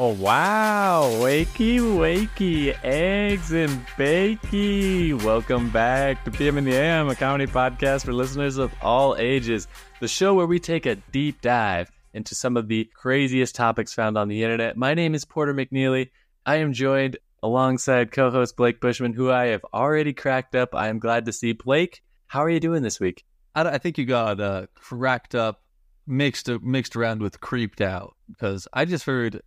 Oh wow, wakey wakey, eggs and bakey. Welcome back to PM in the AM, a comedy podcast for listeners of all ages. The show where we take a deep dive into some of the craziest topics found on the internet. My name is Porter McNeely. I am joined alongside co-host Blake Bushman, who I have already cracked up. I am glad to see Blake. How are you doing this week? I, I think you got uh, cracked up, mixed mixed around with creeped out because I just heard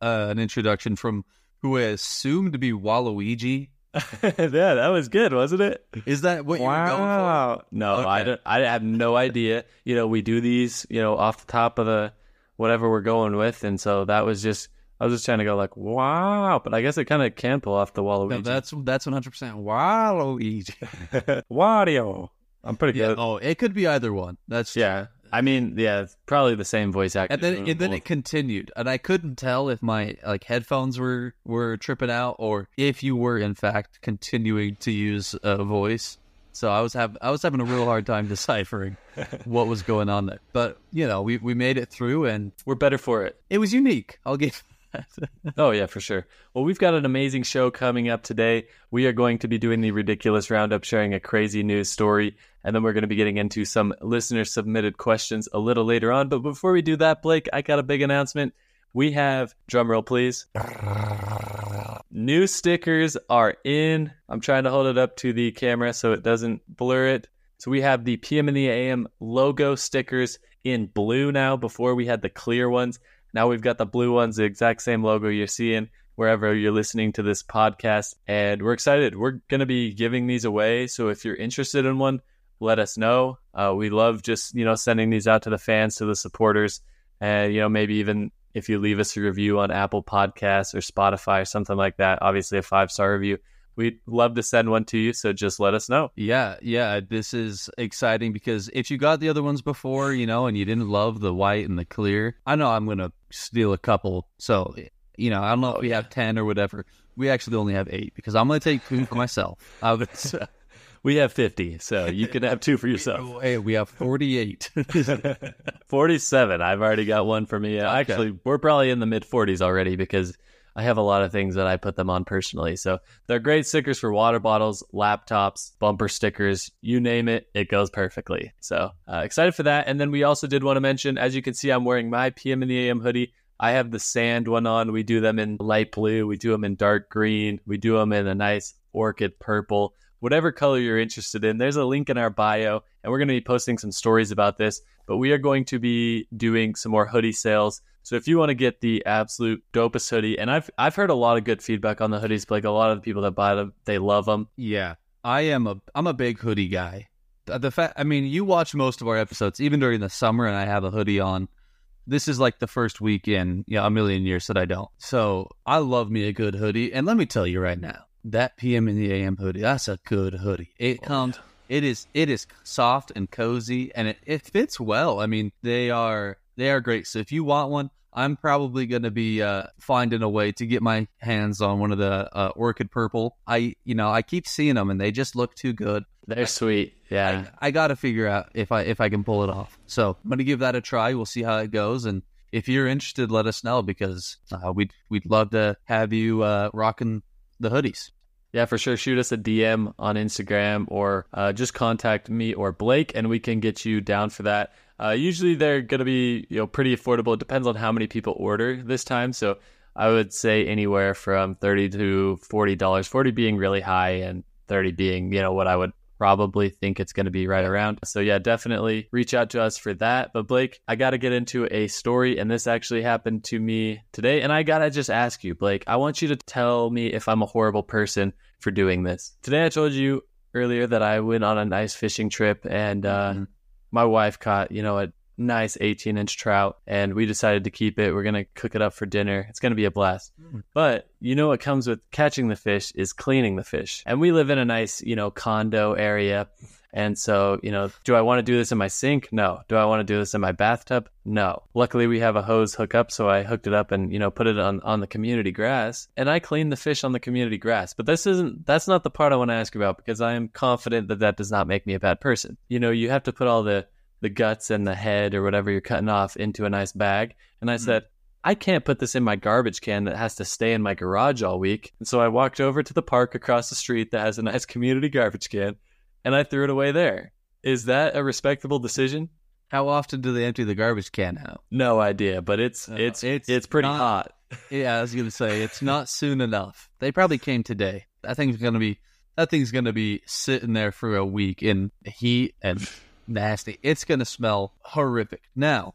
uh, an introduction from who I assume to be Waluigi. yeah, that was good, wasn't it? Is that what you were going Wow. No, I don't. I have no idea. You know, we do these, you know, off the top of the whatever we're going with, and so that was just. I was just trying to go like, wow, but I guess it kind of can pull off the for? Waluigi. No, that's that's one hundred percent Waluigi. Wario. I'm pretty yeah. good. Oh, it could be either one. That's Yeah. I mean, yeah, probably the same voice actor. And then and then it continued, and I couldn't tell if my like headphones were were tripping out or if you were in fact continuing to use a voice. So I was have I was having a real hard time deciphering what was going on there. But you know, we we made it through, and we're better for it. it was unique. I'll give. Oh, yeah, for sure. Well, we've got an amazing show coming up today. We are going to be doing the ridiculous roundup, sharing a crazy news story, and then we're going to be getting into some listener submitted questions a little later on. But before we do that, Blake, I got a big announcement. We have, drumroll please, new stickers are in. I'm trying to hold it up to the camera so it doesn't blur it. So we have the PM and the AM logo stickers in blue now. Before we had the clear ones. Now we've got the blue ones, the exact same logo you're seeing wherever you're listening to this podcast. And we're excited. We're going to be giving these away. So if you're interested in one, let us know. Uh, we love just, you know, sending these out to the fans, to the supporters. And, you know, maybe even if you leave us a review on Apple Podcasts or Spotify or something like that, obviously a five star review. We'd love to send one to you. So just let us know. Yeah, yeah, this is exciting because if you got the other ones before, you know, and you didn't love the white and the clear, I know I'm gonna steal a couple. So, eh, you know, I don't know if oh, we have ten or whatever. We actually only have eight because I'm gonna take two for myself. I would say, We have 50, so you can have two for yourself. Oh, hey, we have 48. 47. I've already got one for me. Okay. Actually, we're probably in the mid 40s already because I have a lot of things that I put them on personally. So they're great stickers for water bottles, laptops, bumper stickers, you name it, it goes perfectly. So uh, excited for that. And then we also did want to mention, as you can see, I'm wearing my PM in the AM hoodie. I have the sand one on. We do them in light blue. We do them in dark green. We do them in a nice orchid purple. Whatever color you're interested in, there's a link in our bio, and we're going to be posting some stories about this. But we are going to be doing some more hoodie sales. So if you want to get the absolute dopest hoodie, and I've I've heard a lot of good feedback on the hoodies, like a lot of the people that buy them, they love them. yeah, I am a I'm a big hoodie guy. The, fact, I mean, you watch most of our episodes, even during the summer, and I have a hoodie on. This is like the first week in yeah a million years that I don't. So I love me a good hoodie, and let me tell you right now, that PM in the AM hoodie, that's a good hoodie. It oh, comes, it is it is soft and cozy, and it, it fits well. I mean, they are they are great. So if you want one, I'm probably going to be uh, finding a way to get my hands on one of the uh, orchid purple. I you know I keep seeing them, and they just look too good. They're sweet. Yeah. I, I got to figure out if I if I can pull it off. So I'm gonna give that a try. We'll see how it goes, and if you're interested, let us know because uh, we'd we'd love to have you uh, rocking the hoodies. Yeah, for sure. Shoot us a DM on Instagram or uh, just contact me or Blake, and we can get you down for that. Uh, usually they're going to be you know pretty affordable. It depends on how many people order this time. So I would say anywhere from thirty to forty dollars. Forty being really high, and thirty being you know what I would probably think it's going to be right around. So yeah, definitely reach out to us for that. But Blake, I got to get into a story and this actually happened to me today and I got to just ask you, Blake, I want you to tell me if I'm a horrible person for doing this. Today I told you earlier that I went on a nice fishing trip and uh Mhm. my wife caught, you know, a nice 18 inch trout and we decided to keep it. We're going to cook it up for dinner. It's going to be a blast. Mm. But you know what comes with catching the fish is cleaning the fish. And we live in a nice, you know, condo area. And so, you know, do I want to do this in my sink? No. Do I want to do this in my bathtub? No. Luckily, we have a hose hookup, so I hooked it up and, you know, put it on, on the community grass. And I cleaned the fish on the community grass. But this isn't, that's not the part I want to ask you about because I am confident that that does not make me a bad person. You know, you have to put all the, the guts and the head or whatever you're cutting off into a nice bag. And I Mhm. said, I can't put this in my garbage can that has to stay in my garage all week. And so I walked over to the park across the street that has a nice community garbage can and I threw it away there. Is that a respectable decision? How often do they empty the garbage can now? No idea, but it's Uh, it's it's it's, pretty not- hot. Yeah, I was gonna say it's not soon enough. They probably came today. That thing's gonna be that thing's gonna be sitting there for a week in heat and nasty. It's gonna smell horrific. Now,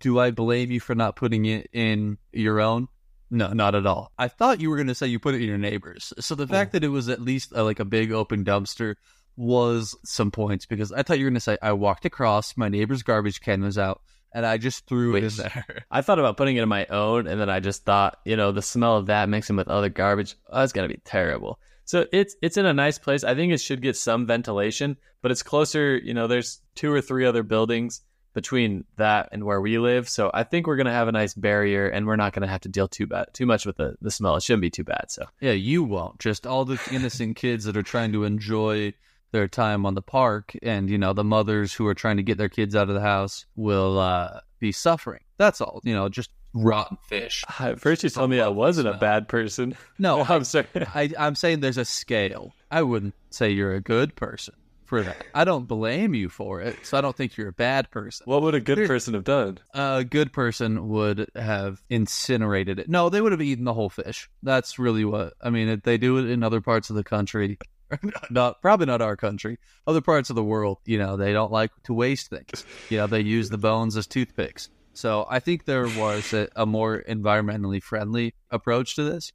do I blame you for not putting it in your own? No, not at all. I thought you were gonna say you put it in your neighbor's. So the fact that it was at least uh like a big open dumpster was some points because I thought you were gonna say I walked across, my neighbor's garbage can was out, and I just threw it in there. I thought about putting it in my own, and then I just thought, you know, the smell of that mixing with other garbage, oh, that's gonna be terrible. So it's it's in a nice place. I think it should get some ventilation, but it's closer. You know, there's two or three other buildings between that and where we live, so I think we're gonna have a nice barrier, and we're not gonna have to deal too bad too much with the the smell. It shouldn't be too bad. So Yeah, you won't. Just all the innocent kids that are trying to enjoy their time on the park, and you know the mothers who are trying to get their kids out of the house will uh, be suffering. That's all. You know, just rotten fish. at first you told me I wasn't a bad person. No, I'm sorry. I, I'm saying there's a scale. I wouldn't say you're a good person for that. I don't blame you for it, so I don't think you're a bad person. What would a good There- person have done? A good person would have incinerated it. No, they would have eaten the whole fish. That's really what I mean. They do it in other parts of the country, not probably not our country, other parts of the world, you know, they don't like to waste things. You know, they use the bones as toothpicks. So I think there was a, a more environmentally friendly approach to this.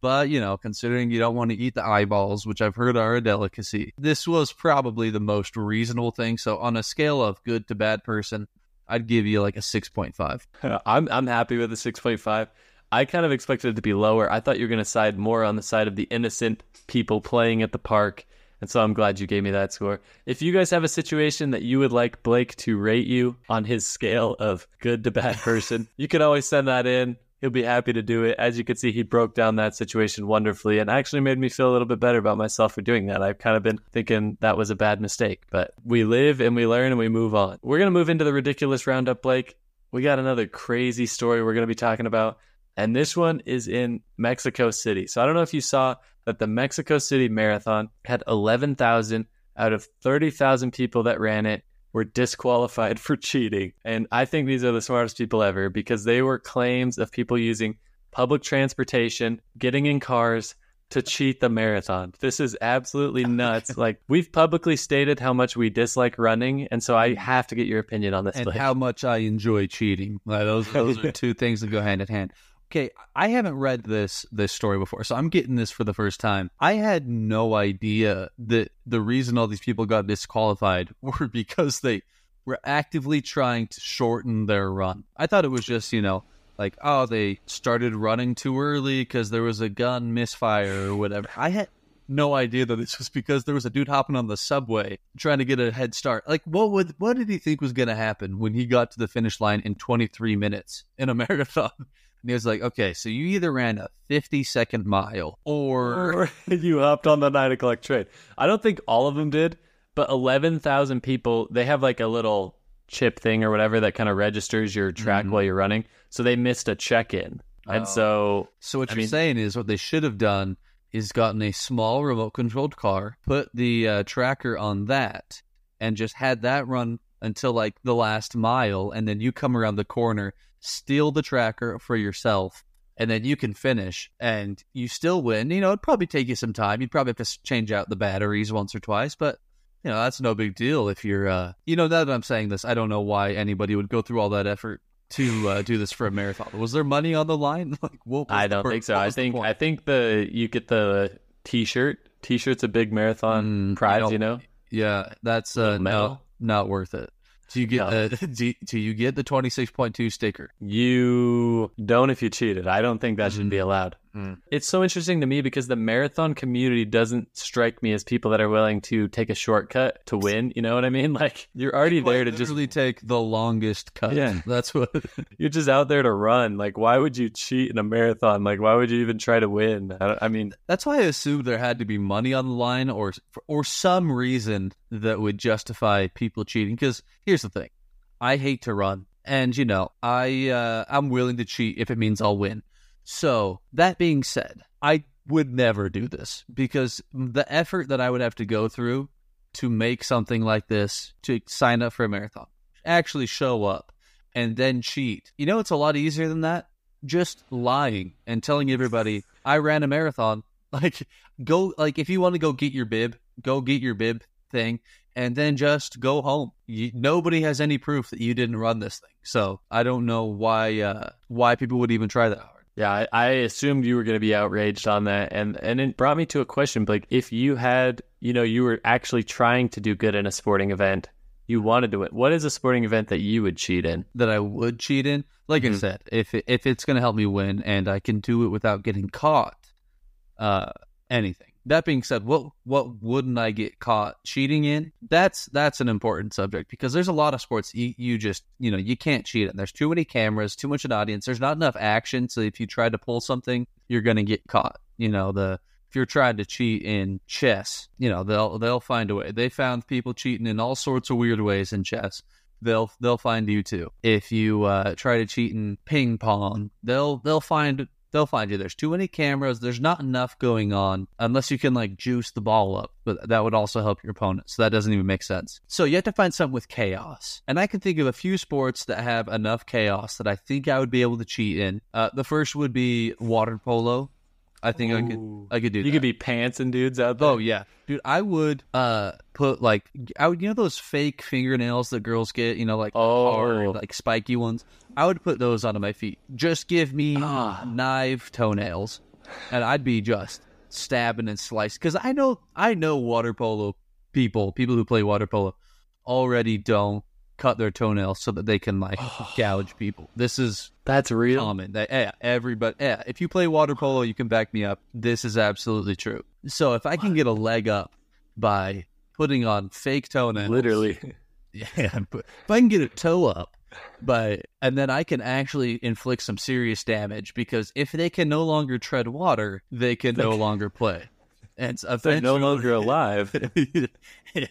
But, you know, considering you don't want to eat the eyeballs, which I've heard are a delicacy, this was probably the most reasonable thing. So on a scale of good to bad person, I'd give you like a 6.5. I'm I'm happy with a 6.5. I kind of expected it to be lower. I thought you were going to side more on the side of the innocent people playing at the park. And so I'm glad you gave me that score. If you guys have a situation that you would like Blake to rate you on his scale of good to bad person, you can always send that in. He'll be happy to do it. As you can see, he broke down that situation wonderfully and actually made me feel a little bit better about myself for doing that. I've kind of been thinking that was a bad mistake, but we live and we learn and we move on. We're going to move into the ridiculous roundup, Blake. We got another crazy story we're going to be talking about. And this one is in Mexico City. So I don't know if you saw that the Mexico City Marathon had 11,000 out of 30,000 people that ran it were disqualified for cheating. And I think these are the smartest people ever because they were claims of people using public transportation, getting in cars to cheat the marathon. This is absolutely nuts. like we've publicly stated how much we dislike running, and so I have to get your opinion on this. and Blake. how much I enjoy cheating. Like, those those are two things that go hand in hand. Okay, I haven't read this this story before, so I'm getting this for the first time. I had no idea that the reason all these people got disqualified were because they were actively trying to shorten their run. I thought it was just, you know, like oh, they started running too early because there was a gun misfire or whatever. I had no idea that this was because there was a dude hopping on the subway trying to get a head start. Like, what would what did he think was going to happen when he got to the finish line in 23 minutes in a marathon? And he was like, okay, so you either ran a 50 second mile or or you hopped on the nine o'clock train. I don't think all of them did, but 11,000 people, they have like a little chip thing or whatever that kind of registers your track Mhm. while you're running. So they missed a check in. And Oh. so, So what I you're mean- saying is what they should have done is gotten a small remote controlled car, put the uh, tracker on that, and just had that run until like the last mile, and then you come around the corner, steal the tracker for yourself, and then you can finish, and you still win. You know, it'd probably take you some time. You'd probably have to change out the batteries once or twice, but. You know, that's no big deal if you're, uh, you know, now that I'm saying this, I don't know why anybody would go through all that effort to uh, do this for a marathon. Was there money on the line? like, what I don't think so. I think? I think the you get the t-shirt. T-shirt's a big marathon Mm, prize, you you know, know. Yeah, that's uh, no, not worth it. Do you get No. the do, do you get the twenty six point two sticker? You don't if you cheated. I don't think that should be Mm. allowed. Mm. It's so interesting to me because the marathon community doesn't strike me as people that are willing to take a shortcut to win. You know what I mean? Like you're already there to just take the longest cut. Yeah. that's what. you're just out there to run. Like why would you cheat in a marathon? Like why would you even try to win? I, I mean, That's why I assumed there had to be money on the line, or or some reason that would justify people cheating. Because here's the thing, I hate to run. and you know I uh, I'm willing to cheat if it means I'll win. So that being said, I would never do this because the effort that I would have to go through to make something like this, to sign up for a marathon, actually show up, and then cheat. You know, it's a lot easier than that. Just lying and telling everybody I ran a marathon. Like, go like if you want to go get your bib, go get your bib thing, and then just go home. You, nobody has any proof that you didn't run this thing. So I don't know why uh, why people would even try that hard. Yeah, I, I assumed you were going to be outraged on that, and and it brought me to a question. Like, if you had, you know, you were actually trying to do good in a sporting event, you wanted to win. What is a sporting event that you would cheat in? That I would cheat in. Like Mhm. I said, if it, if it's going to help me win and I can do it without getting caught, uh, anything. That being said, what what wouldn't I get caught cheating in? That's that's an important subject because there's a lot of sports you, you just you know you can't cheat in. There's too many cameras, too much an audience. There's not enough action, so if you try to pull something, you're gonna get caught. You know the if you're trying to cheat in chess, you know they'll they'll find a way. They found people cheating in all sorts of weird ways in chess. They'll they'll find you too. If you uh, try to cheat in ping pong, they'll they'll find they'll find you. There's too many cameras. There's not enough going on unless you can like juice the ball up, but that would also help your opponent. So that doesn't even make sense. So you have to find something with chaos. And I can think of a few sports that have enough chaos that I think I would be able to cheat in. Uh, the first would be water polo. I think I could I could do You that. could be pants and dudes out there. Oh yeah, dude. I would uh put like I would you know those fake fingernails that girls get, you know, like Oh. hard, like spiky ones. I would put those onto my feet. Just give me Ah. knife toenails, and I'd be just stabbing and slicing. Because I know I know water polo people, people who play water polo, already don't cut their toenails so that they can like gouge people. This is That's real. common. That yeah, everybody. Yeah, if you play water polo, you can back me up. This is absolutely true. So if I can get a leg up by putting on fake toenails, Literally. yeah, if I can get a toe up by, and then I can actually inflict some serious damage because if they can no longer tread water, they can no longer play. And if They're no longer alive.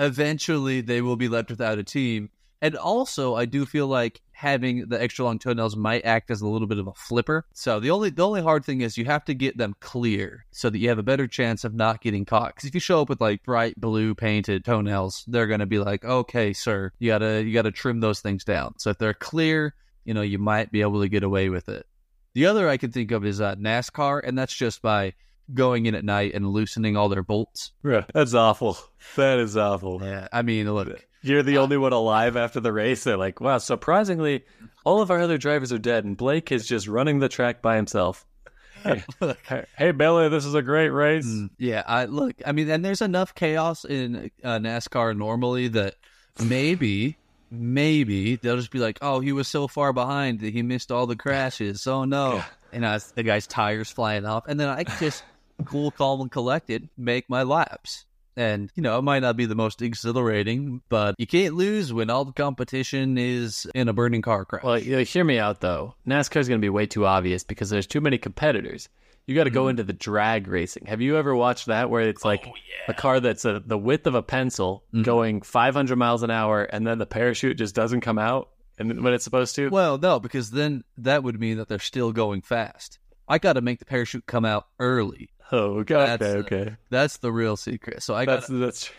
eventually they will be left without a team. And also, I do feel like having the extra long toenails might act as a little bit of a flipper. So the only the only hard thing is you have to get them clear so that you have a better chance of not getting caught. Because if you show up with like bright blue painted toenails, they're gonna be like, "Okay, sir, you gotta you gotta trim those things down." So if they're clear, you know, you might be able to get away with it. The other I can think of is uh, NASCAR, and that's just by going in at night and loosening all their bolts. Bruh, That's awful. That is awful. Yeah, I mean, look, You're the only one alive after the race. They're like, wow, surprisingly, all of our other drivers are dead, and Blake is just running the track by himself. Hey, hey, Billy, this is a great race. Mm, yeah, I look. I mean, and there's enough chaos in uh, NASCAR normally that maybe, maybe they'll just be like, "Oh, he was so far behind that he missed all the crashes. Oh no!" And uh, the guy's tires flying off, and then I just cool, calm, and collected make my laps. And you know, it might not be the most exhilarating, but you can't lose when all the competition is in a burning car crash. Well, you know, hear me out though. NASCAR is going to be way too obvious because there's too many competitors. You got to go mm-hmm. into the drag racing. Have you ever watched that where it's like oh, a car that's a, the width of a pencil mm-hmm. going 500 miles an hour and then the parachute just doesn't come out and when it's supposed to? Well, no, because then that would mean that they're still going fast. I got to make the parachute come out early. Oh, okay, That's, uh, okay. That's the real secret. So I got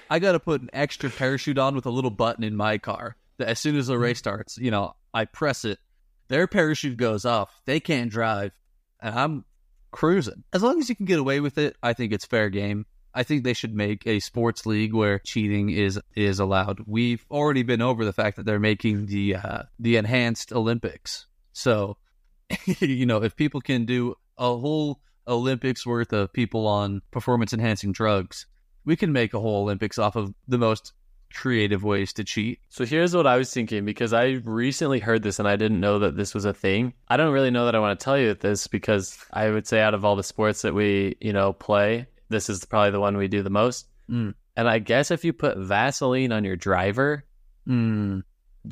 I got to put an extra parachute on with a little button in my car. That as soon as the race starts, you know, I press it. Their parachute goes off. They can't drive, and I'm cruising. As long as you can get away with it, I think it's fair game. I think they should make a sports league where cheating is is allowed. We've already been over the fact that they're making the uh, the enhanced Olympics. So, you know, if people can do a whole Olympics worth of people on performance enhancing drugs, we can make a whole Olympics off of the most creative ways to cheat. So here's what I was thinking because I recently heard this and I didn't know that this was a thing. I don't really know that I want to tell you this because I would say out of all the sports that we, you know, play, this is probably the one we do the most. Mm. And I guess if you put Vaseline on your driver, Mm.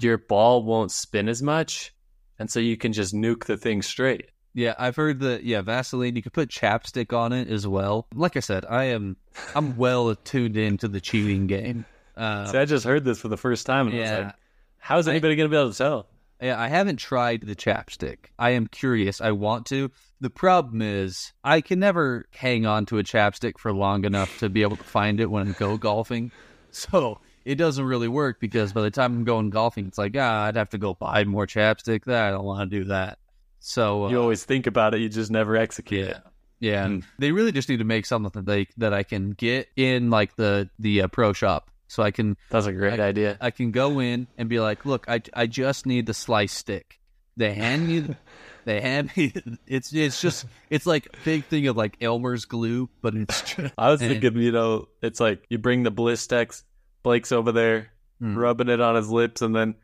your ball won't spin as much. And so you can just nuke the thing straight. Yeah, I've heard that. Yeah, Vaseline. You could put chapstick on it as well. Like I said, I am I'm well tuned into the cheating game. Uh, See, I just heard this for the first time and I was yeah. like, how is anybody going to be able to tell? Yeah, I haven't tried the chapstick. I am curious. I want to. The problem is, I can never hang on to a chapstick for long enough to be able to find it when I go golfing. So it doesn't really work because by the time I'm going golfing, it's like, ah, I'd have to go buy more chapstick. That I don't want to do that. So uh, You always think about it, you just never execute yeah. it. Yeah, and they really just need to make something that they that I can get in like the the uh, pro shop, so I can That's a great idea. I can go in and be like, look, I, I just need the slice stick. They hand me, the- they hand me. It's it's just it's like a big thing of like Elmer's glue, but it's just, I was And- thinking, you know, it's like you bring the Blistex, Blake's over there Hmm. rubbing it on his lips, and then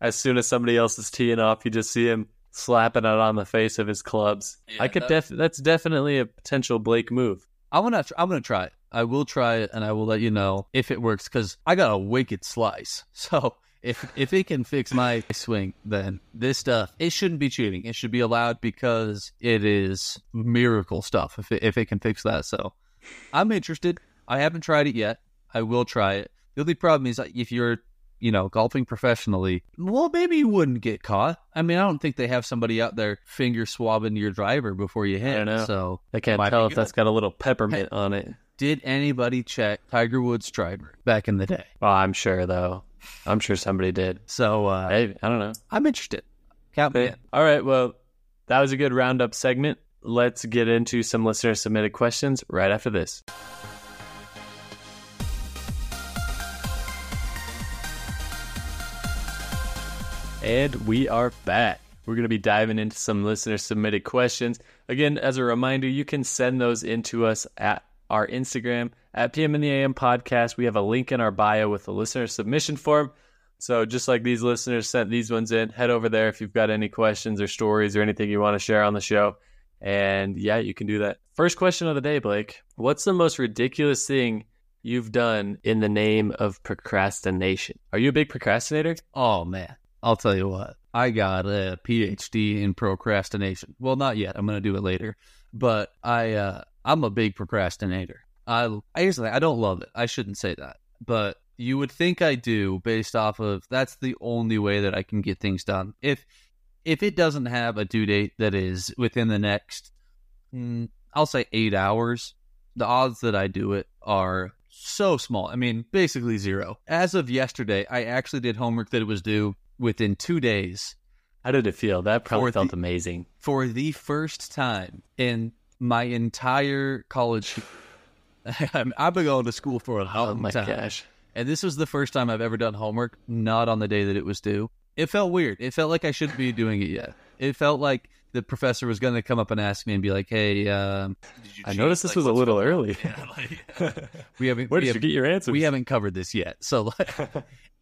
as soon as somebody else is teeing off, you just see him slapping it on the face of his clubs. Yeah, I could that- def that's definitely a potential Blake move. I'm gonna I'm gonna try it. I will try it, and I will let you know if it works because I got a wicked slice. So if if it can fix my swing, then this stuff it shouldn't be cheating. It should be allowed because it is miracle stuff. If it, if it can fix that, so I'm interested. I haven't tried it yet. I will try it. The only problem is if you're you know golfing professionally, well maybe you wouldn't get caught. I mean I don't think they have somebody out there finger swabbing your driver before you hit. don't know. So I can't tell if that's got a little peppermint on it. did anybody check Tiger Woods' driver back in the day? Well, I'm sure though. I'm sure somebody did. So uh, Maybe I don't know. I'm interested. Count me in. all right, well, that was a good roundup segment. Let's get into some listener submitted questions right after this. And we are back. We're going to be diving into some listener submitted questions. Again, as a reminder, you can send those in to us at our Instagram at PM in the AM podcast. We have a link in our bio with the listener submission form. So just like these listeners sent these ones in, head over there if you've got any questions or stories or anything you want to share on the show. And yeah, you can do that. First question of the day, Blake. What's the most ridiculous thing you've done in the name of procrastination? Are you a big procrastinator? Oh man, I'll tell you what. I got a PhD in procrastination. Well, not yet. I'm going to do it later. But I, uh, I'm a big procrastinator. I, I usually I don't love it. I shouldn't say that, but you would think I do based off of that's the only way that I can get things done. If if it doesn't have a due date that is within the next, mm, I'll say eight hours, the odds that I do it are so small. I mean, basically zero. As of yesterday, I actually did homework that it was due within two days How did it feel? That probably For the- felt amazing. for the first time in my entire college. I've been going to school for a long Oh my time. gosh. And this was the first time I've ever done homework not on the day that it was due. It felt weird. It felt like I shouldn't be doing it yet. It felt like the professor was going to come up and ask me and be like, "Hey, um, did you I noticed this Like, was a little early. Yeah, like, we haven't. Where we did you haven't- get your answers? we haven't covered this yet. So like,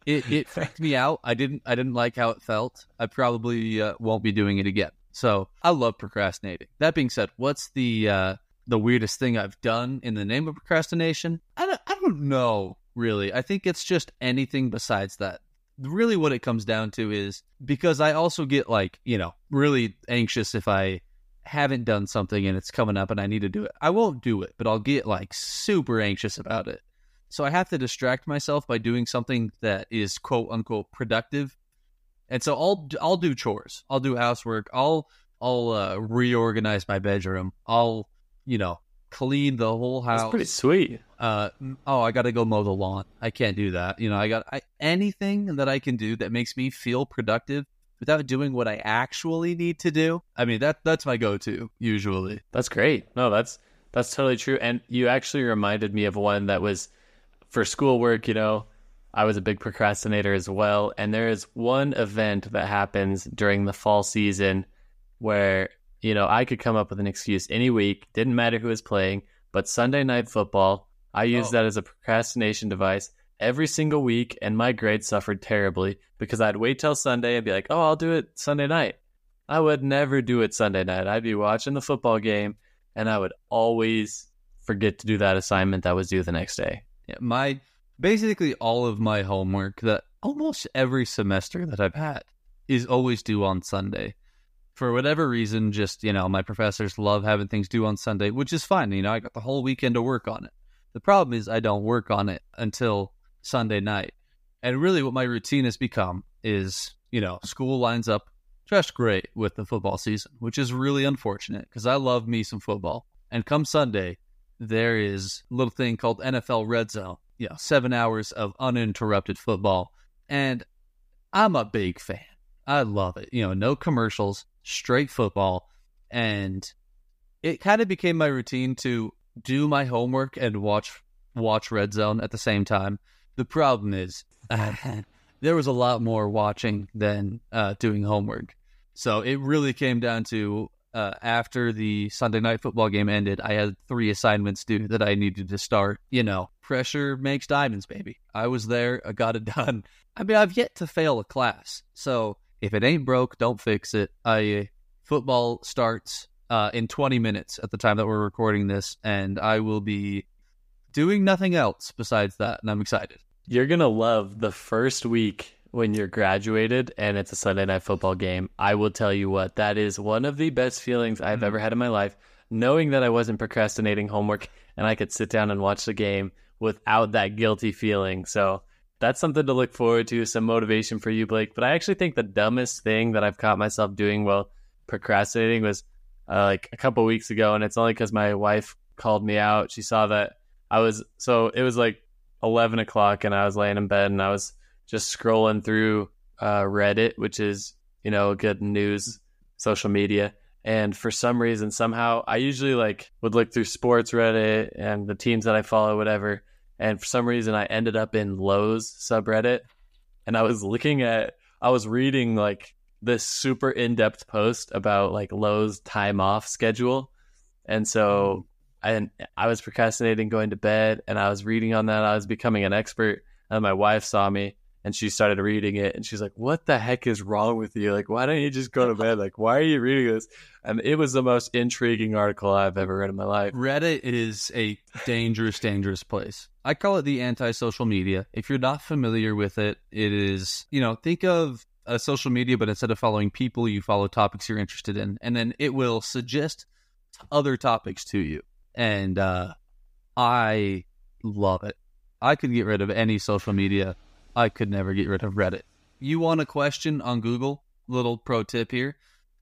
it it freaked me out. I didn't I didn't like how it felt. I probably uh, won't be doing it again. So I love procrastinating. That being said, what's the uh, the weirdest thing I've done in the name of procrastination? I don't, I don't know really. I think it's just anything besides that. Really, what it comes down to is because I also get like you know really anxious if I haven't done something and it's coming up and I need to do it. I won't do it, but I'll get like super anxious about it. So I have to distract myself by doing something that is quote unquote productive. And so I'll I'll do chores. I'll do housework. I'll I'll uh, reorganize my bedroom. I'll you know clean the whole house. That's pretty sweet. uh oh, I got to go mow the lawn. I can't do that. You know, I got I, anything that I can do that makes me feel productive without doing what I actually need to do. I mean, that that's my go-to usually. That's great. No, that's that's totally true. And you actually reminded me of one that was for schoolwork, you know, I was a big procrastinator as well. And there is one event that happens during the fall season where, you know, I could come up with an excuse any week, didn't matter who was playing, but Sunday night football, I used Oh. that as a procrastination device every single week and my grades suffered terribly because I'd wait till Sunday and be like, "Oh, I'll do it Sunday night." I would never do it Sunday night. I'd be watching the football game and I would always forget to do that assignment that was due the next day. Yeah, my basically all of my homework that almost every semester that I've had is always due on Sunday. For whatever reason, just you know, my professors love having things due on Sunday, which is fine. You know, I got the whole weekend to work on it. The problem is I don't work on it until Sunday night. And really what my routine has become is you know, school lines up just great with the football season, which is really unfortunate because I love me some football. And come Sunday, there is a little thing called NFL Red Zone. You know, seven hours of uninterrupted football. And I'm a big fan. I love it. You know, no commercials, straight football. And it kind of became my routine to do my homework and watch watch Red Zone at the same time. The problem is there was a lot more watching than uh, doing homework. So it really came down to uh, after the Sunday night football game ended, I had three assignments due that I needed to start. You know, pressure makes diamonds, baby. I was there, I got it done. I mean, I've yet to fail a class. So if it ain't broke, don't fix it. I football starts uh, in 20 minutes at the time that we're recording this, and I will be doing nothing else besides that, and I'm excited. You're gonna love the first week when you're graduated and it's a Sunday night football game. I will tell you what, that is one of the best feelings I've mm-hmm. ever had in my life. Knowing that I wasn't procrastinating homework and I could sit down and watch the game without that guilty feeling. So that's something to look forward to, some motivation for you, Blake. But I actually think the dumbest thing that I've caught myself doing while procrastinating was uh, like a couple weeks ago, and it's only because my wife called me out. She saw that I was so it was like eleven o'clock, and I was laying in bed, and I was just scrolling through uh, Reddit, which is you know good news social media. And for some reason, somehow, I usually like would look through sports Reddit and the teams that I follow, whatever. And for some reason, I ended up in Lowe's subreddit, and I was looking at, I was reading like this super in-depth post about like Lowe's time off schedule. And so mm-hmm. I I was procrastinating going to bed and I was reading on that. I was becoming an expert. And my wife saw me and she started reading it and she's like, What the heck is wrong with you? Like, why don't you just go to bed? Like, why are you reading this? And it was the most intriguing article I've ever read in my life. Reddit is a dangerous, dangerous place. I call it the anti social media. If you're not familiar with it, it is, you know, think of a social media, but instead of following people, you follow topics you're interested in, and then it will suggest other topics to you. And uh, I love it. I could get rid of any social media. I could never get rid of Reddit. You want a question on Google? Little pro tip here: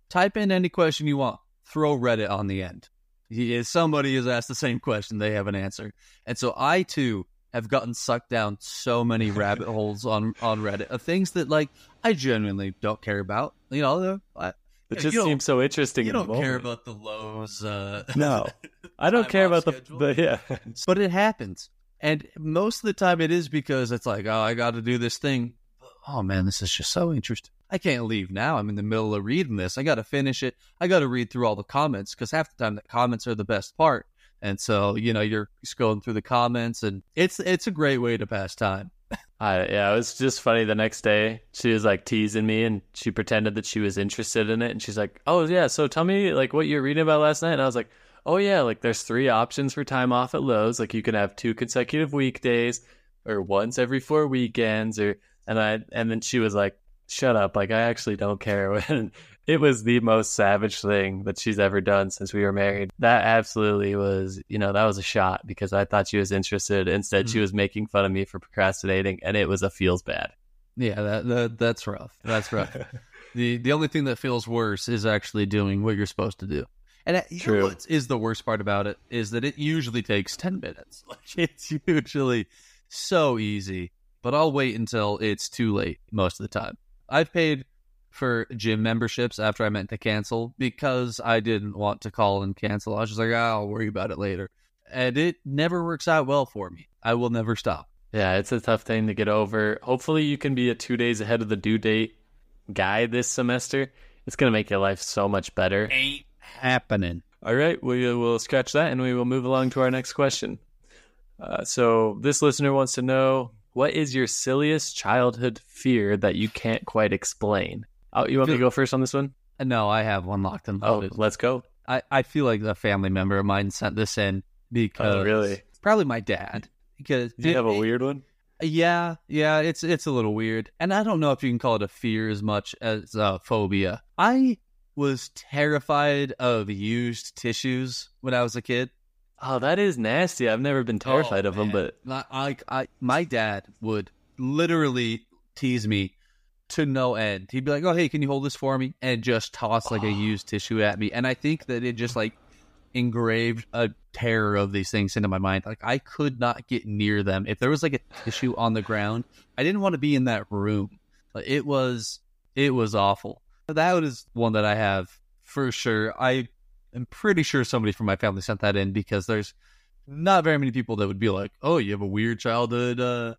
type in any question you want. Throw Reddit on the end. If somebody has asked the same question, they have an answer. And so I too have gotten sucked down so many rabbit holes on on Reddit of things that like I genuinely don't care about. You know, I, it just seems so interesting. You don't care about the Lowe's. Uh, no, I don't care about schedule. the, the yeah. but it happens, and most of the time it is because it's like, oh, I got to do this thing. Oh man, this is just so interesting. I can't leave now. I'm in the middle of reading this. I got to finish it. I got to read through all the comments because half the time the comments are the best part. And so, you know, you're scrolling through the comments and it's it's a great way to pass time. I, yeah, it was just funny. The next day, she was like teasing me, and she pretended that she was interested in it. And she's like, "Oh yeah, so tell me like what you're reading about last night." And I was like, "Oh yeah, like there's three options for time off at Lowe's. Like you can have two consecutive weekdays, or once every four weekends, or." And I and then she was like, "Shut up! Like I actually don't care." And it was the most savage thing that she's ever done since we were married. That absolutely was, you know, that was a shot because I thought she was interested. Instead, mm-hmm. she was making fun of me for procrastinating, and it was a feels bad. Yeah, that, that that's rough. That's rough. the The only thing that feels worse is actually doing what you're supposed to do. And uh, True. what is the worst part about it is that it usually takes ten minutes. Like it's usually so easy, but I'll wait until it's too late most of the time. I've paid for gym memberships after I meant to cancel because I didn't want to call and cancel. I was just like, oh, I'll worry about it later. And it never works out well for me. I will never stop. Yeah, it's a tough thing to get over. Hopefully, you can be a two days ahead of the due date guy this semester. It's going to make your life so much better. Ain't happening. All right, we will scratch that and we will move along to our next question. Uh, so, this listener wants to know what is your silliest childhood fear that you can't quite explain? Oh, you want me to go first on this one? No, I have one locked and oh, loaded. Oh, let's go. I, I feel like a family member of mine sent this in because oh, really? Probably my dad. Because Do you have a weird one? Yeah, yeah, it's it's a little weird, and I don't know if you can call it a fear as much as a phobia. I was terrified of used tissues when I was a kid. Oh, that is nasty. I've never been oh, terrified oh, of them, but I, I, I, my dad would literally tease me to no end. He'd be like, "Oh, hey, can you hold this for me?" and just toss like a used tissue at me. And I think that it just like engraved a terror of these things into my mind. Like I could not get near them. If there was like a tissue on the ground, I didn't want to be in that room. Like, It was it was awful. That is one that I have for sure. I am pretty sure somebody from my family sent that in because there's not very many people that would be like, "Oh, you have a weird childhood uh,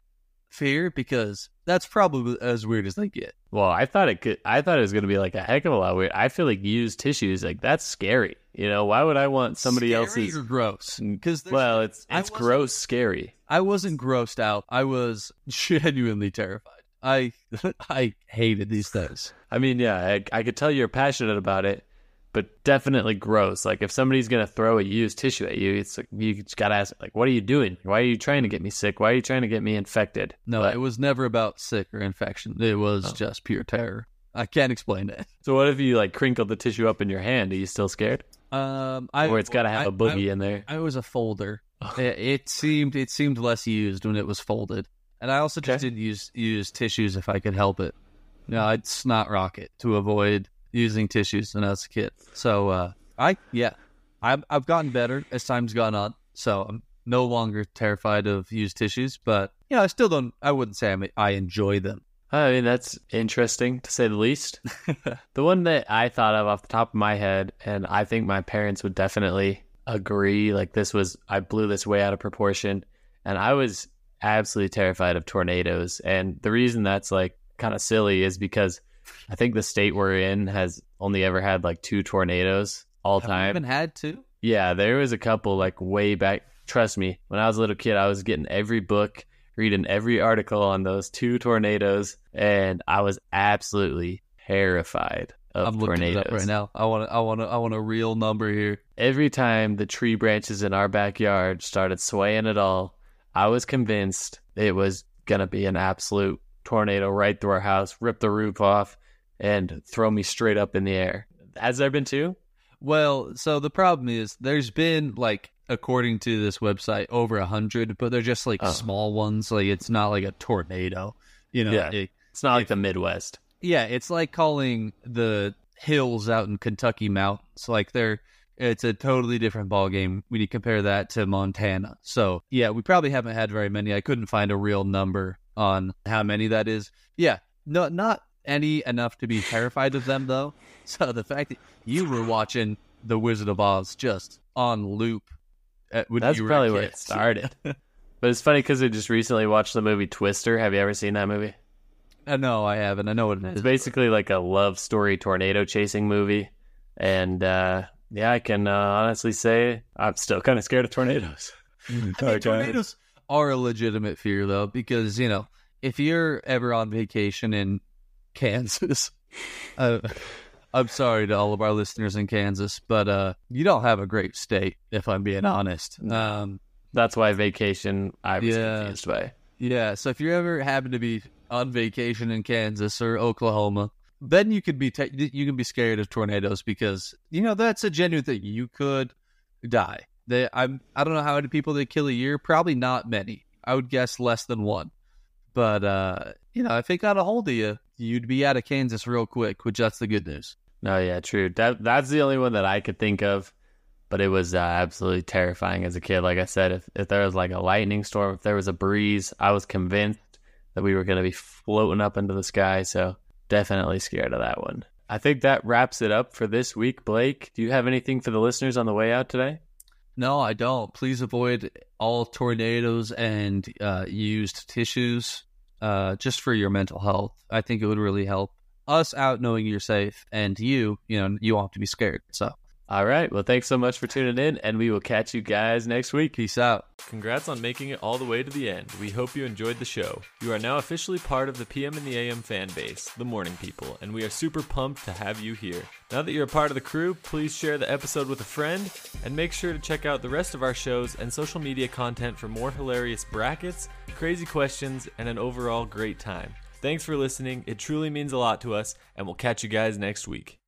fear," because that's probably as weird as they get. Well, I thought it could. I thought it was going to be like a heck of a lot weird. I feel like used tissues, like that's scary. You know, why would I want somebody Scary else's? gross? Because Well, it's it's gross, scary. I wasn't grossed out. I was genuinely terrified. I I hated these things. I mean, yeah, I, I could tell you're passionate about it, but definitely gross. Like if somebody's gonna throw a used tissue at you, it's like you just gotta ask, like, what are you doing? Why are you trying to get me sick? Why are you trying to get me infected? No, But- it was never about sick or infection. It was Oh. just pure terror. I can't explain it. So what if you like crinkled the tissue up in your hand? Are you still scared? Um, I or it's got to have I- a boogie in there. I, I was a folder. It, it seemed it seemed less used when it was folded, and I also just Okay. didn't use use tissues if I could help it. No, I'd snot rocket to avoid using tissues when I was a kid. So uh, I yeah, I've I've gotten better as time's gone on. So I'm no longer terrified of used tissues, but you know, I still don't. I wouldn't say I'm, I enjoy them. I mean, that's interesting to say the least. the one that I thought of off the top of my head, and I think my parents would definitely agree, like this was, I blew this way out of proportion. And I was absolutely terrified of tornadoes. And the reason that's like kind of silly is because I think the state we're in has only ever had like two tornadoes all Have time. even had two? Yeah, there was a couple like way back. Trust me, when I was a little kid, I was getting every book, reading every article on those two tornadoes, and I was absolutely terrified of I'm looking tornadoes. right now. I want. I want. I want a real number here. Every time the tree branches in our backyard started swaying at all, I was convinced it was gonna be an absolute tornado right through our house, rip the roof off, and throw me straight up in the air. Has there been two? Well, so the problem is there's been like according to this website over a hundred, but they're just like Oh. small ones. Like it's not like a tornado. You know. Yeah. it- It's not like the Midwest. yeah, it's like calling the hills out in Kentucky mountains. Like they're it's a totally different ballgame when you compare that to Montana. So yeah, we probably haven't had very many. I couldn't find a real number on how many that is. Yeah, no, not any enough to be terrified of them though. So the fact that you were watching The Wizard of Oz just on loop, when that's probably where it started. but it's funny because I just recently watched the movie Twister. Have you ever seen that movie? Uh, no, I haven't. I know what it It's basically like a love story tornado chasing movie. And uh, yeah, I can uh, honestly say I'm still kind of scared of tornadoes. I think tornadoes are a legitimate fear though, because you know if you're ever on vacation in Kansas, uh, I'm sorry to all of our listeners in Kansas, but uh, you don't have a great state, if I'm being honest. Um, That's why vacation I was Yeah. confused by. yeah, so if you ever happen to be on vacation in Kansas or Oklahoma, then you could be you can be scared of tornadoes because you know that's a genuine thing. You could die. They, I'm I don't know how many people they kill a year. Probably not many. I would guess less than one. But uh, you know, if it got a hold of you, you'd be out of Kansas real quick. Which that's the good news. No, yeah, true. That that's the only one that I could think of. But it was uh, absolutely terrifying as a kid. Like I said, if, if there was like a lightning storm, if there was a breeze, I was convinced that we were going to be floating up into the sky. So definitely scared of that one. I think that wraps it up for this week. Blake, do you have anything for the listeners on the way out today? No, I don't. Please avoid all tornadoes and uh, used tissues, uh, just for your mental health. I think it would really help us out knowing you're safe, and you, you know, you won't have to be scared. So, All right. Well, thanks so much for tuning in, and we will catch you guys next week. peace out. Congrats on making it all the way to the end. We hope you enjoyed the show. You are now officially part of the PM and the AM fan base, the morning people, and we are super pumped to have you here. Now that you're a part of the crew, please share the episode with a friend and make sure to check out the rest of our shows and social media content for more hilarious brackets, crazy questions, and an overall great time. Thanks for listening. It truly means a lot to us, and we'll catch you guys next week.